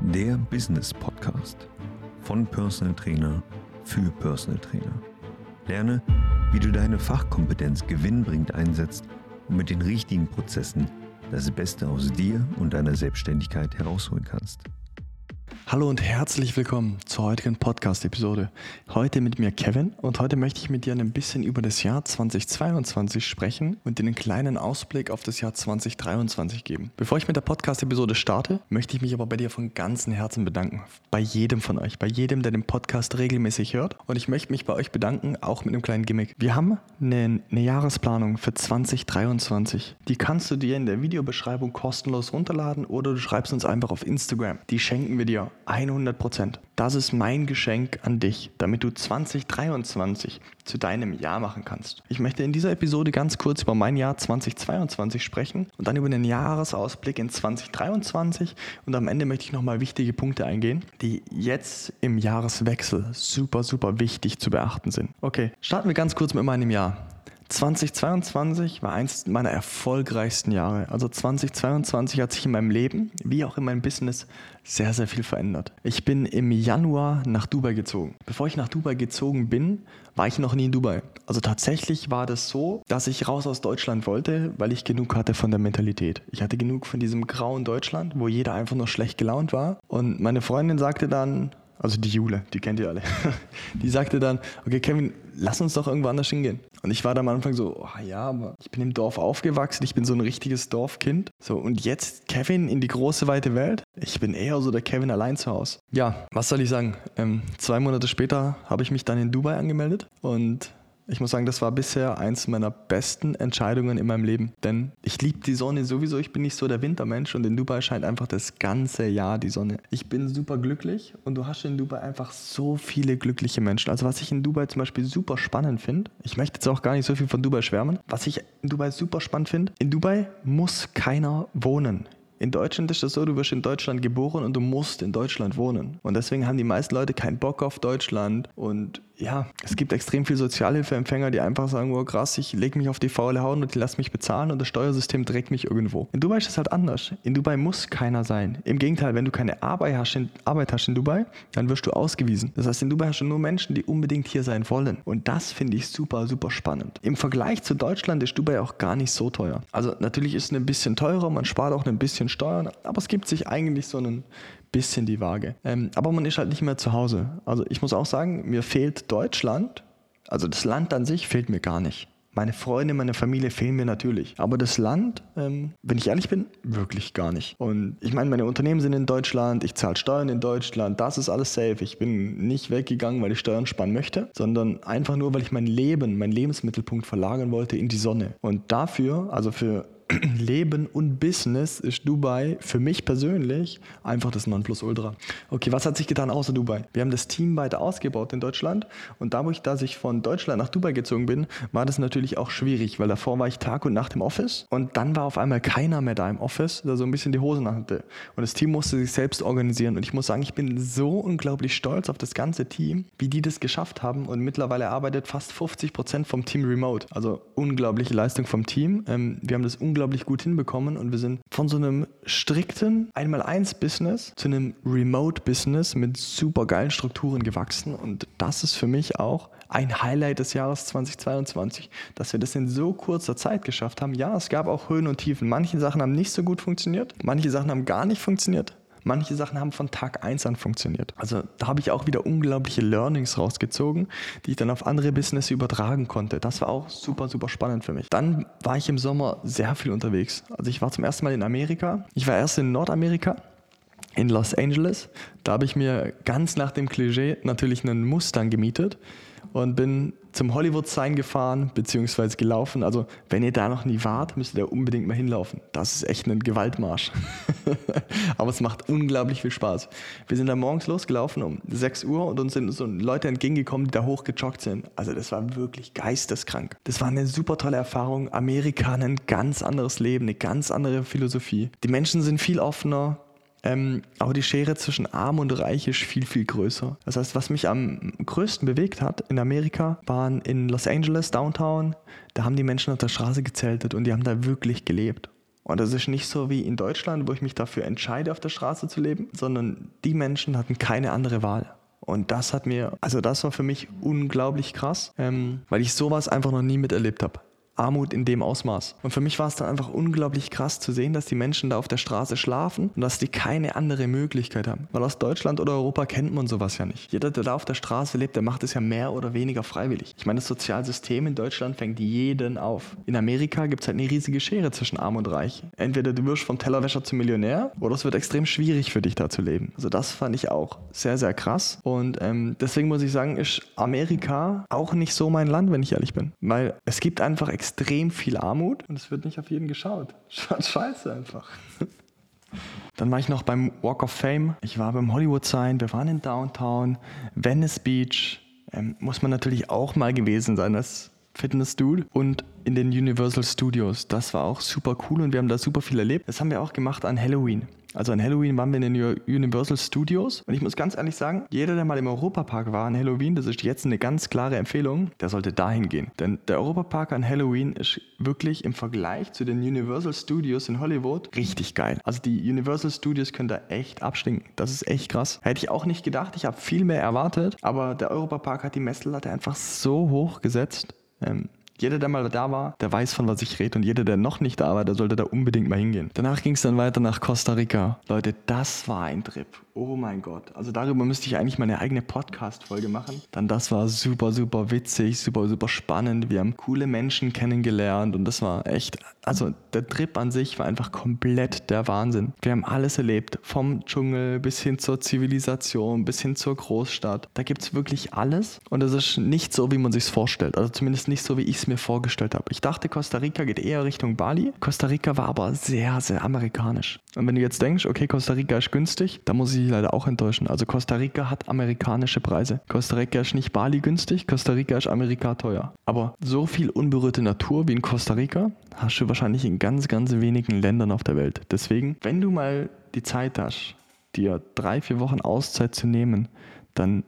Der Business Podcast von Personal Trainer für Personal Trainer. Lerne, wie du deine Fachkompetenz gewinnbringend einsetzt und mit den richtigen Prozessen das Beste aus dir und deiner Selbstständigkeit herausholen kannst. Hallo und herzlich willkommen zur heutigen Podcast-Episode. Heute mit mir Kevin und heute möchte ich mit dir ein bisschen über das Jahr 2022 sprechen und dir einen kleinen Ausblick auf das Jahr 2023 geben. Bevor ich mit der Podcast-Episode starte, möchte ich mich aber bei dir von ganzem Herzen bedanken. Bei jedem von euch, bei jedem, der den Podcast regelmäßig hört. Und ich möchte mich bei euch bedanken, auch mit einem kleinen Gimmick. Wir haben eine, eine Jahresplanung für 2023. Die kannst du dir in der Videobeschreibung kostenlos runterladen oder du schreibst uns einfach auf Instagram. Die schenken wir dir 100 Prozent. Das ist mein Geschenk an dich, damit du 2023 zu deinem Jahr machen kannst. Ich möchte in dieser Episode ganz kurz über mein Jahr 2022 sprechen und dann über den Jahresausblick in 2023 und am Ende möchte ich nochmal wichtige Punkte eingehen, die jetzt im Jahreswechsel super, super wichtig zu beachten sind. Okay, starten wir ganz kurz mit meinem Jahr. 2022 war eins meiner erfolgreichsten Jahre. Also 2022 hat sich in meinem Leben, wie auch in meinem Business, sehr, sehr viel verändert. Ich bin im Januar nach Dubai gezogen. Bevor ich nach Dubai gezogen bin, war ich noch nie in Dubai. Also tatsächlich war das so, dass ich raus aus Deutschland wollte, weil ich genug hatte von der Mentalität. Ich hatte genug von diesem grauen Deutschland, wo jeder einfach nur schlecht gelaunt war. Und meine Freundin sagte dann, also die Jule, die kennt ihr alle, die sagte dann, okay Kevin, lass uns doch irgendwo anders hingehen. Und ich war da am Anfang so, oh ja, aber ich bin im Dorf aufgewachsen, ich bin so ein richtiges Dorfkind. So, und jetzt Kevin in die große, weite Welt? Ich bin eher so der Kevin allein zu Hause. Ja, was soll ich sagen? Ähm, zwei Monate später habe ich mich dann in Dubai angemeldet und ich muss sagen, das war bisher eins meiner besten Entscheidungen in meinem Leben. Denn ich liebe die Sonne sowieso. Ich bin nicht so der Wintermensch und in Dubai scheint einfach das ganze Jahr die Sonne. Ich bin super glücklich und du hast in Dubai einfach so viele glückliche Menschen. Also was ich in Dubai zum Beispiel super spannend finde, ich möchte jetzt auch gar nicht so viel von Dubai schwärmen, was ich in Dubai super spannend finde, in Dubai muss keiner wohnen. In Deutschland ist das so, du wirst in Deutschland geboren und du musst in Deutschland wohnen. Und deswegen haben die meisten Leute keinen Bock auf Deutschland und ja, es gibt extrem viele Sozialhilfeempfänger, die einfach sagen, oh krass, ich lege mich auf die faule Haut und die lass mich bezahlen und das Steuersystem trägt mich irgendwo. In Dubai ist das halt anders. In Dubai muss keiner sein. Im Gegenteil, wenn du keine Arbeit hast, in, Arbeit hast in Dubai, dann wirst du ausgewiesen. Das heißt, in Dubai hast du nur Menschen, die unbedingt hier sein wollen. Und das finde ich super, super spannend. Im Vergleich zu Deutschland ist Dubai auch gar nicht so teuer. Also natürlich ist es ein bisschen teurer, man spart auch ein bisschen Steuern, aber es gibt sich eigentlich so einen bisschen die Waage. Ähm, aber man ist halt nicht mehr zu Hause. Also ich muss auch sagen, mir fehlt Deutschland, also das Land an sich fehlt mir gar nicht. Meine Freunde, meine Familie fehlen mir natürlich. Aber das Land, ähm, wenn ich ehrlich bin, wirklich gar nicht. Und ich meine, meine Unternehmen sind in Deutschland, ich zahle Steuern in Deutschland, das ist alles safe. Ich bin nicht weggegangen, weil ich Steuern sparen möchte, sondern einfach nur, weil ich mein Leben, meinen Lebensmittelpunkt verlagern wollte in die Sonne. Und dafür, also für Leben und Business ist Dubai für mich persönlich einfach das Nonplusultra. Okay, was hat sich getan außer Dubai? Wir haben das Team weiter ausgebaut in Deutschland und dadurch, dass ich von Deutschland nach Dubai gezogen bin, war das natürlich auch schwierig, weil davor war ich Tag und Nacht im Office und dann war auf einmal keiner mehr da im Office, der so ein bisschen die Hosen hatte. Und das Team musste sich selbst organisieren und ich muss sagen, ich bin so unglaublich stolz auf das ganze Team, wie die das geschafft haben und mittlerweile arbeitet fast 50 Prozent vom Team remote. Also unglaubliche Leistung vom Team. Ähm, wir haben das unglaublich unglaublich gut hinbekommen und wir sind von so einem strikten Einmal-Eins-Business zu einem Remote-Business mit super geilen Strukturen gewachsen und das ist für mich auch ein Highlight des Jahres 2022, dass wir das in so kurzer Zeit geschafft haben. Ja, es gab auch Höhen und Tiefen. Manche Sachen haben nicht so gut funktioniert, manche Sachen haben gar nicht funktioniert. Manche Sachen haben von Tag 1 an funktioniert. Also da habe ich auch wieder unglaubliche Learnings rausgezogen, die ich dann auf andere Business übertragen konnte. Das war auch super, super spannend für mich. Dann war ich im Sommer sehr viel unterwegs. Also ich war zum ersten Mal in Amerika. Ich war erst in Nordamerika in Los Angeles. Da habe ich mir ganz nach dem Klischee natürlich einen Mustang gemietet und bin zum Hollywood-Sign gefahren bzw. gelaufen. Also wenn ihr da noch nie wart, müsst ihr da unbedingt mal hinlaufen. Das ist echt ein Gewaltmarsch. Aber es macht unglaublich viel Spaß. Wir sind da morgens losgelaufen um 6 Uhr und uns sind so Leute entgegengekommen, die da hochgejoggt sind. Also das war wirklich geisteskrank. Das war eine super tolle Erfahrung. Amerika, ein ganz anderes Leben, eine ganz andere Philosophie. Die Menschen sind viel offener, ähm, aber die Schere zwischen Arm und Reich ist viel, viel größer. Das heißt, was mich am größten bewegt hat in Amerika, waren in Los Angeles, Downtown, da haben die Menschen auf der Straße gezeltet und die haben da wirklich gelebt. Und das ist nicht so wie in Deutschland, wo ich mich dafür entscheide, auf der Straße zu leben, sondern die Menschen hatten keine andere Wahl. Und das hat mir, also das war für mich unglaublich krass, ähm, weil ich sowas einfach noch nie miterlebt habe. Armut in dem Ausmaß. Und für mich war es dann einfach unglaublich krass zu sehen, dass die Menschen da auf der Straße schlafen und dass die keine andere Möglichkeit haben. Weil aus Deutschland oder Europa kennt man sowas ja nicht. Jeder, der da auf der Straße lebt, der macht es ja mehr oder weniger freiwillig. Ich meine, das Sozialsystem in Deutschland fängt jeden auf. In Amerika gibt es halt eine riesige Schere zwischen Arm und Reich. Entweder du wirst vom Tellerwäscher zum Millionär oder es wird extrem schwierig für dich da zu leben. Also das fand ich auch sehr, sehr krass. Und ähm, deswegen muss ich sagen, ist Amerika auch nicht so mein Land, wenn ich ehrlich bin. Weil es gibt einfach extrem extrem viel Armut und es wird nicht auf jeden geschaut. Scheiße einfach. Dann war ich noch beim Walk of Fame. Ich war beim Hollywood Sign. Wir waren in Downtown, Venice Beach. Ähm, muss man natürlich auch mal gewesen sein als Fitness-Dude. Und in den Universal Studios. Das war auch super cool und wir haben da super viel erlebt. Das haben wir auch gemacht an Halloween. Also an Halloween waren wir in den Universal Studios und ich muss ganz ehrlich sagen, jeder, der mal im Europapark war an Halloween, das ist jetzt eine ganz klare Empfehlung, der sollte dahin gehen. Denn der Europapark an Halloween ist wirklich im Vergleich zu den Universal Studios in Hollywood richtig geil. Also die Universal Studios können da echt abstinken. Das ist echt krass. Hätte ich auch nicht gedacht, ich habe viel mehr erwartet, aber der Europapark hat die Messlatte einfach so hoch gesetzt. Ähm, jeder, der mal da war, der weiß, von was ich rede. Und jeder, der noch nicht da war, der sollte da unbedingt mal hingehen. Danach ging es dann weiter nach Costa Rica. Leute, das war ein Trip. Oh mein Gott. Also darüber müsste ich eigentlich mal eine eigene Podcast-Folge machen. Dann das war super, super witzig, super, super spannend. Wir haben coole Menschen kennengelernt und das war echt, also der Trip an sich war einfach komplett der Wahnsinn. Wir haben alles erlebt. Vom Dschungel bis hin zur Zivilisation, bis hin zur Großstadt. Da gibt es wirklich alles und es ist nicht so, wie man sich vorstellt. Also zumindest nicht so, wie ich es mir vorgestellt habe. Ich dachte, Costa Rica geht eher Richtung Bali. Costa Rica war aber sehr, sehr amerikanisch. Und wenn du jetzt denkst, okay, Costa Rica ist günstig, dann muss ich dich leider auch enttäuschen. Also Costa Rica hat amerikanische Preise. Costa Rica ist nicht Bali günstig, Costa Rica ist Amerika teuer. Aber so viel unberührte Natur wie in Costa Rica hast du wahrscheinlich in ganz, ganz wenigen Ländern auf der Welt. Deswegen, wenn du mal die Zeit hast, dir drei, vier Wochen Auszeit zu nehmen, dann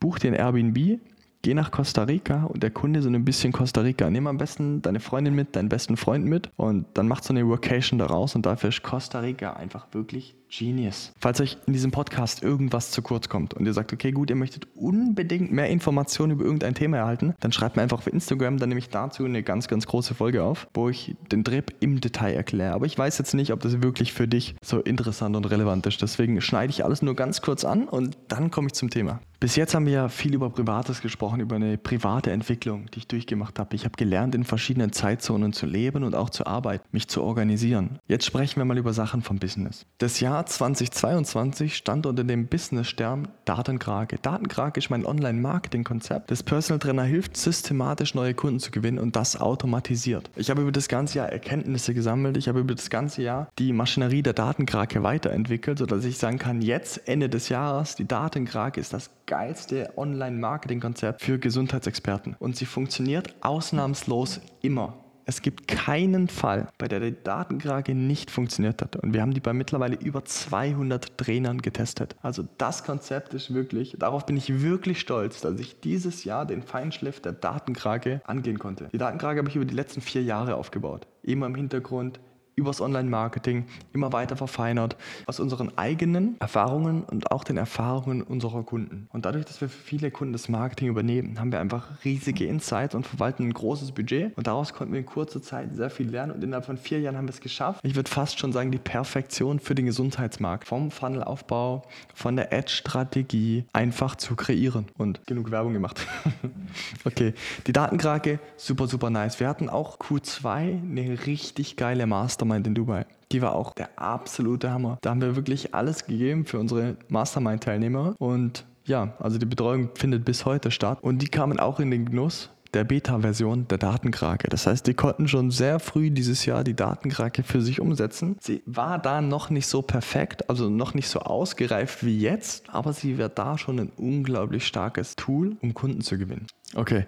buch dir ein Airbnb, geh nach Costa Rica und erkunde so ein bisschen Costa Rica. Nimm am besten deine Freundin mit, deinen besten Freund mit und dann macht so eine Workation daraus und dafür ist Costa Rica einfach wirklich Genius. Falls euch in diesem Podcast irgendwas zu kurz kommt und ihr sagt, okay, gut, ihr möchtet unbedingt mehr Informationen über irgendein Thema erhalten, dann schreibt mir einfach auf Instagram, dann nehme ich dazu eine ganz, ganz große Folge auf, wo ich den Trip im Detail erkläre. Aber ich weiß jetzt nicht, ob das wirklich für dich so interessant und relevant ist. Deswegen schneide ich alles nur ganz kurz an und dann komme ich zum Thema. Bis jetzt haben wir ja viel über Privates gesprochen, über eine private Entwicklung, die ich durchgemacht habe. Ich habe gelernt, in verschiedenen Zeitzonen zu leben und auch zu arbeiten, mich zu organisieren. Jetzt sprechen wir mal über Sachen vom Business. Das Jahr 2022 stand unter dem Business-Stern Datenkrake. Datenkrake ist mein Online-Marketing-Konzept. Das Personal Trainer hilft, systematisch neue Kunden zu gewinnen und das automatisiert. Ich habe über das ganze Jahr Erkenntnisse gesammelt. Ich habe über das ganze Jahr die Maschinerie der Datenkrake weiterentwickelt, sodass ich sagen kann, jetzt Ende des Jahres, die Datenkrake ist das geilste Online-Marketing-Konzept für Gesundheitsexperten. Und sie funktioniert ausnahmslos immer. Es gibt keinen Fall, bei der die Datenkrake nicht funktioniert hat. Und wir haben die bei mittlerweile über 200 Trainern getestet. Also das Konzept ist wirklich, darauf bin ich wirklich stolz, dass ich dieses Jahr den Feinschliff der Datenkrake angehen konnte. Die Datenkrake habe ich über die letzten vier Jahre aufgebaut. Immer im Hintergrund, übers Online-Marketing immer weiter verfeinert, aus unseren eigenen Erfahrungen und auch den Erfahrungen unserer Kunden. Und dadurch, dass wir für viele Kunden das Marketing übernehmen, haben wir einfach riesige Insights und verwalten ein großes Budget. Und daraus konnten wir in kurzer Zeit sehr viel lernen und innerhalb von vier Jahren haben wir es geschafft. Ich würde fast schon sagen, die Perfektion für den Gesundheitsmarkt. Vom Funnelaufbau, von der Ad-Strategie einfach zu kreieren. Und genug Werbung gemacht. okay, die Datenkrake, super, super nice. Wir hatten auch Q2 eine richtig geile Master Mastermind in Dubai. Die war auch der absolute Hammer. Da haben wir wirklich alles gegeben für unsere Mastermind-Teilnehmer und ja, also die Betreuung findet bis heute statt und die kamen auch in den Genuss der Beta-Version der Datenkrake. Das heißt, die konnten schon sehr früh dieses Jahr die Datenkrake für sich umsetzen. Sie war da noch nicht so perfekt, also noch nicht so ausgereift wie jetzt, aber sie wird da schon ein unglaublich starkes Tool, um Kunden zu gewinnen. Okay,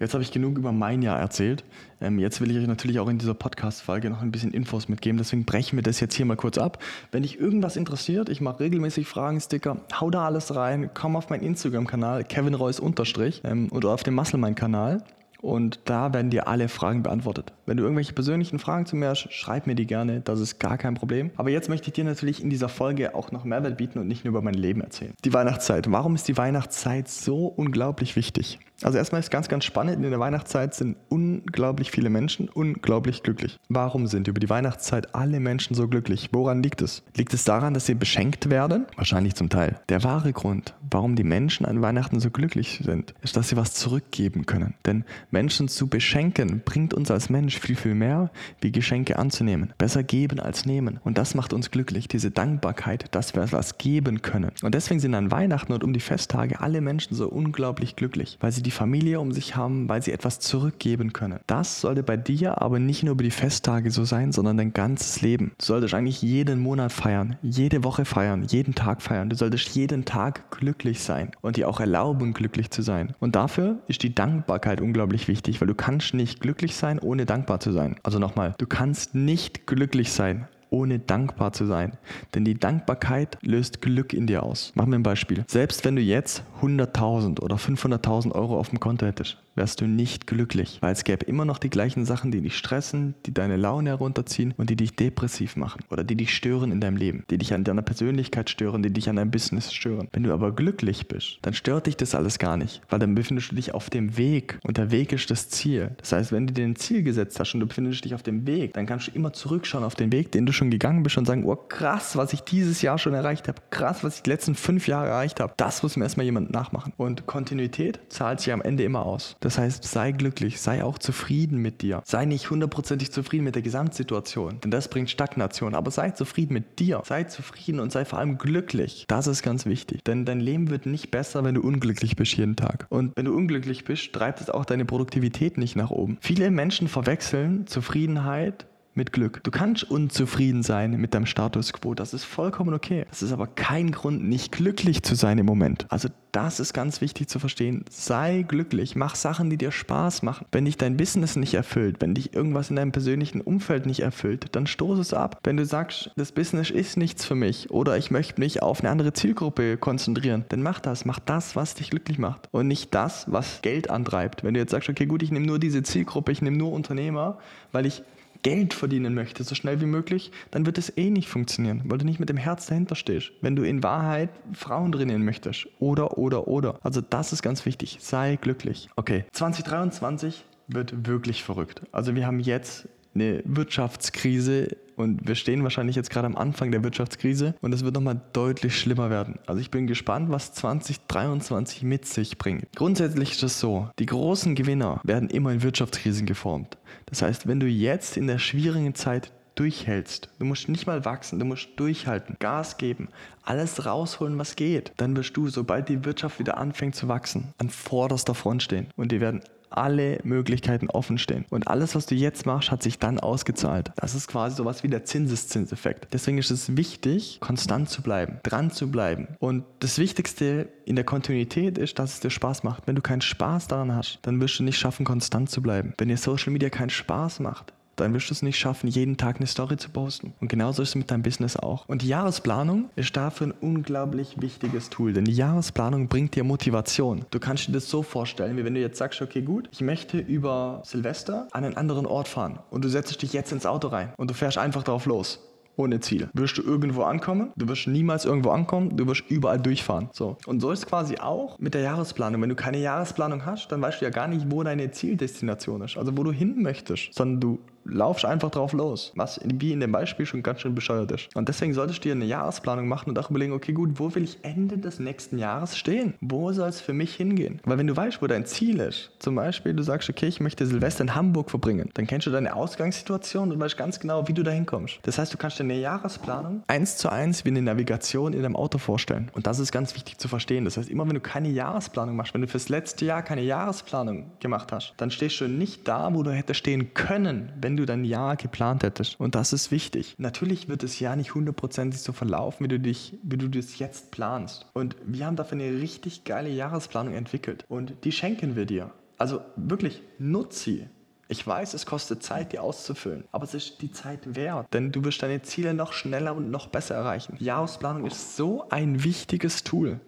jetzt habe ich genug über mein Jahr erzählt. Ähm, jetzt will ich euch natürlich auch in dieser Podcast-Folge noch ein bisschen Infos mitgeben. Deswegen brechen wir das jetzt hier mal kurz ab. Wenn dich irgendwas interessiert, ich mache regelmäßig Fragen-Sticker, hau da alles rein, komm auf meinen Instagram-Kanal, Kevin Reus unterstrich ähm, oder auf dem Musclemind-Kanal und da werden dir alle Fragen beantwortet. Wenn du irgendwelche persönlichen Fragen zu mir hast, schreib mir die gerne, das ist gar kein Problem. Aber jetzt möchte ich dir natürlich in dieser Folge auch noch Mehrwert bieten und nicht nur über mein Leben erzählen. Die Weihnachtszeit. Warum ist die Weihnachtszeit so unglaublich wichtig? Also erstmal ist ganz, ganz spannend, in der Weihnachtszeit sind unglaublich viele Menschen unglaublich glücklich. Warum sind über die Weihnachtszeit alle Menschen so glücklich? Woran liegt es? Liegt es daran, dass sie beschenkt werden? Wahrscheinlich zum Teil. Der wahre Grund, warum die Menschen an Weihnachten so glücklich sind, ist, dass sie was zurückgeben können. Denn Menschen zu beschenken bringt uns als Mensch viel, viel mehr, wie Geschenke anzunehmen. Besser geben als nehmen. Und das macht uns glücklich, diese Dankbarkeit, dass wir etwas geben können. Und deswegen sind an Weihnachten und um die Festtage alle Menschen so unglaublich glücklich, weil sie die Familie um sich haben, weil sie etwas zurückgeben können. Das sollte bei dir aber nicht nur über die Festtage so sein, sondern dein ganzes Leben. Du solltest eigentlich jeden Monat feiern, jede Woche feiern, jeden Tag feiern. Du solltest jeden Tag glücklich sein und dir auch erlauben, glücklich zu sein. Und dafür ist die Dankbarkeit unglaublich wichtig, weil du kannst nicht glücklich sein, ohne dankbar zu sein. Also nochmal, du kannst nicht glücklich sein, ohne dankbar zu sein. Denn die Dankbarkeit löst Glück in dir aus. Machen wir ein Beispiel. Selbst wenn du jetzt 100.000 oder 500.000 Euro auf dem Konto hättest, wärst du nicht glücklich, weil es gäbe immer noch die gleichen Sachen, die dich stressen, die deine Laune herunterziehen und die dich depressiv machen oder die dich stören in deinem Leben, die dich an deiner Persönlichkeit stören, die dich an deinem Business stören. Wenn du aber glücklich bist, dann stört dich das alles gar nicht, weil dann befindest du dich auf dem Weg und der Weg ist das Ziel. Das heißt, wenn du dir ein Ziel gesetzt hast und du befindest dich auf dem Weg, dann kannst du immer zurückschauen auf den Weg, den du schon gegangen bist und sagen, oh krass, was ich dieses Jahr schon erreicht habe, krass, was ich die letzten fünf Jahre erreicht habe. Das muss mir erstmal jemand nachmachen. Und Kontinuität zahlt sich am Ende immer aus. Das heißt, sei glücklich, sei auch zufrieden mit dir. Sei nicht hundertprozentig zufrieden mit der Gesamtsituation, denn das bringt Stagnation. Aber sei zufrieden mit dir. Sei zufrieden und sei vor allem glücklich. Das ist ganz wichtig. Denn dein Leben wird nicht besser, wenn du unglücklich bist jeden Tag. Und wenn du unglücklich bist, treibt es auch deine Produktivität nicht nach oben. Viele Menschen verwechseln Zufriedenheit mit Glück. Du kannst unzufrieden sein mit deinem Status quo. Das ist vollkommen okay. Das ist aber kein Grund, nicht glücklich zu sein im Moment. Also das ist ganz wichtig zu verstehen. Sei glücklich. Mach Sachen, die dir Spaß machen. Wenn dich dein Business nicht erfüllt, wenn dich irgendwas in deinem persönlichen Umfeld nicht erfüllt, dann stoß es ab. Wenn du sagst, das Business ist nichts für mich oder ich möchte mich auf eine andere Zielgruppe konzentrieren, dann mach das. Mach das, was dich glücklich macht und nicht das, was Geld antreibt. Wenn du jetzt sagst, okay, gut, ich nehme nur diese Zielgruppe, ich nehme nur Unternehmer, weil ich Geld verdienen möchtest, so schnell wie möglich, dann wird es eh nicht funktionieren, weil du nicht mit dem Herz dahinter stehst. Wenn du in Wahrheit Frauen trainieren möchtest. Oder, oder, oder. Also das ist ganz wichtig. Sei glücklich. Okay, 2023 wird wirklich verrückt. Also wir haben jetzt eine Wirtschaftskrise und wir stehen wahrscheinlich jetzt gerade am Anfang der Wirtschaftskrise und es wird nochmal deutlich schlimmer werden. Also ich bin gespannt, was 2023 mit sich bringt. Grundsätzlich ist es so, die großen Gewinner werden immer in Wirtschaftskrisen geformt. Das heißt, wenn du jetzt in der schwierigen Zeit durchhältst, du musst nicht mal wachsen, du musst durchhalten, Gas geben, alles rausholen, was geht, dann wirst du, sobald die Wirtschaft wieder anfängt zu wachsen, an vorderster Front stehen und die werden alle Möglichkeiten offen stehen. Und alles, was du jetzt machst, hat sich dann ausgezahlt. Das ist quasi sowas wie der Zinseszinseffekt. Deswegen ist es wichtig, konstant zu bleiben, dran zu bleiben. Und das Wichtigste in der Kontinuität ist, dass es dir Spaß macht. Wenn du keinen Spaß daran hast, dann wirst du nicht schaffen, konstant zu bleiben. Wenn dir Social Media keinen Spaß macht, dann wirst du es nicht schaffen, jeden Tag eine Story zu posten. Und genauso ist es mit deinem Business auch. Und die Jahresplanung ist dafür ein unglaublich wichtiges Tool, denn die Jahresplanung bringt dir Motivation. Du kannst dir das so vorstellen, wie wenn du jetzt sagst, okay, gut, ich möchte über Silvester an einen anderen Ort fahren und du setzt dich jetzt ins Auto rein und du fährst einfach drauf los ohne Ziel. Wirst du irgendwo ankommen, du wirst niemals irgendwo ankommen, du wirst überall durchfahren. So. Und so ist es quasi auch mit der Jahresplanung. Wenn du keine Jahresplanung hast, dann weißt du ja gar nicht, wo deine Zieldestination ist, also wo du hin möchtest, sondern du laufst einfach drauf los, was wie in dem Beispiel schon ganz schön bescheuert ist. Und deswegen solltest du dir eine Jahresplanung machen und auch überlegen, okay, gut, wo will ich Ende des nächsten Jahres stehen? Wo soll es für mich hingehen? Weil wenn du weißt, wo dein Ziel ist, zum Beispiel du sagst, okay, ich möchte Silvester in Hamburg verbringen, dann kennst du deine Ausgangssituation und weißt ganz genau, wie du da hinkommst. Das heißt, du kannst dir eine Jahresplanung eins zu eins wie eine Navigation in deinem Auto vorstellen. Und das ist ganz wichtig zu verstehen. Das heißt, immer wenn du keine Jahresplanung machst, wenn du fürs letzte Jahr keine Jahresplanung gemacht hast, dann stehst du nicht da, wo du hättest stehen können, wenn du dein Jahr geplant hättest. Und das ist wichtig. Natürlich wird das Jahr nicht hundertprozentig so verlaufen, wie du dich, wie du das jetzt planst. Und wir haben dafür eine richtig geile Jahresplanung entwickelt. Und die schenken wir dir. Also wirklich, nutze sie. Ich weiß, es kostet Zeit, die auszufüllen, aber es ist die Zeit wert, denn du wirst deine Ziele noch schneller und noch besser erreichen. Jahresplanung ist so ein wichtiges Tool.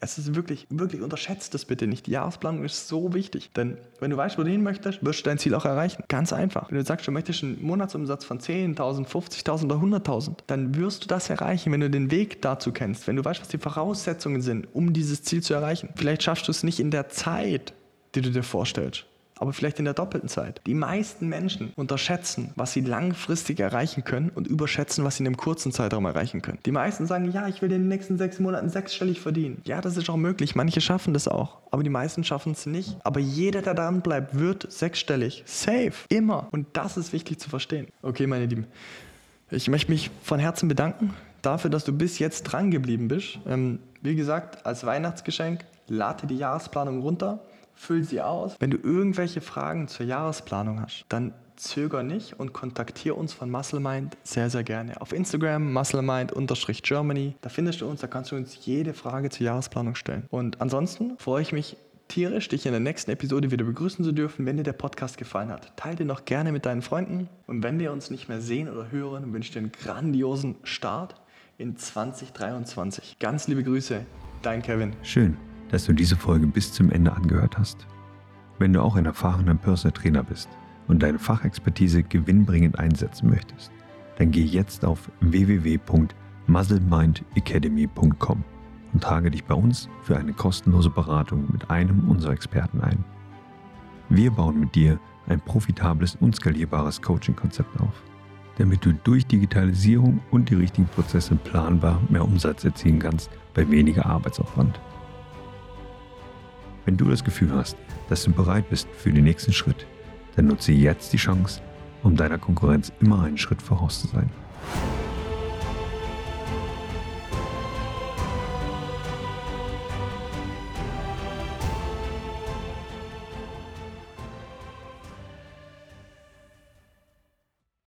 Es ist wirklich, wirklich unterschätzt das bitte nicht. Die Jahresplanung ist so wichtig. Denn wenn du weißt, wo du hin möchtest, wirst du dein Ziel auch erreichen. Ganz einfach. Wenn du sagst, du möchtest einen Monatsumsatz von 10.000, 50.000 oder 100.000, dann wirst du das erreichen, wenn du den Weg dazu kennst. Wenn du weißt, was die Voraussetzungen sind, um dieses Ziel zu erreichen. Vielleicht schaffst du es nicht in der Zeit, die du dir vorstellst aber vielleicht in der doppelten Zeit. Die meisten Menschen unterschätzen, was sie langfristig erreichen können und überschätzen, was sie in einem kurzen Zeitraum erreichen können. Die meisten sagen, ja, ich will in den nächsten sechs Monaten sechsstellig verdienen. Ja, das ist auch möglich. Manche schaffen das auch, aber die meisten schaffen es nicht. Aber jeder, der dran bleibt, wird sechsstellig. Safe. Immer. Und das ist wichtig zu verstehen. Okay, meine Lieben. Ich möchte mich von Herzen bedanken dafür, dass du bis jetzt dran geblieben bist. Ähm, wie gesagt, als Weihnachtsgeschenk lade die Jahresplanung runter füll sie aus. Wenn du irgendwelche Fragen zur Jahresplanung hast, dann zöger nicht und kontaktiere uns von MuscleMind sehr, sehr gerne. Auf Instagram musclemind-germany. Da findest du uns, da kannst du uns jede Frage zur Jahresplanung stellen. Und ansonsten freue ich mich tierisch, dich in der nächsten Episode wieder begrüßen zu dürfen, wenn dir der Podcast gefallen hat. Teile den noch gerne mit deinen Freunden. Und wenn wir uns nicht mehr sehen oder hören, wünsche ich dir einen grandiosen Start in 2023. Ganz liebe Grüße, dein Kevin. Schön dass du diese Folge bis zum Ende angehört hast. Wenn du auch ein erfahrener Personal Trainer bist und deine Fachexpertise gewinnbringend einsetzen möchtest, dann geh jetzt auf www.muzzlemindacademy.com und trage dich bei uns für eine kostenlose Beratung mit einem unserer Experten ein. Wir bauen mit dir ein profitables und skalierbares Coaching-Konzept auf, damit du durch Digitalisierung und die richtigen Prozesse planbar mehr Umsatz erzielen kannst bei weniger Arbeitsaufwand. Wenn du das Gefühl hast, dass du bereit bist für den nächsten Schritt, dann nutze jetzt die Chance, um deiner Konkurrenz immer einen Schritt voraus zu sein.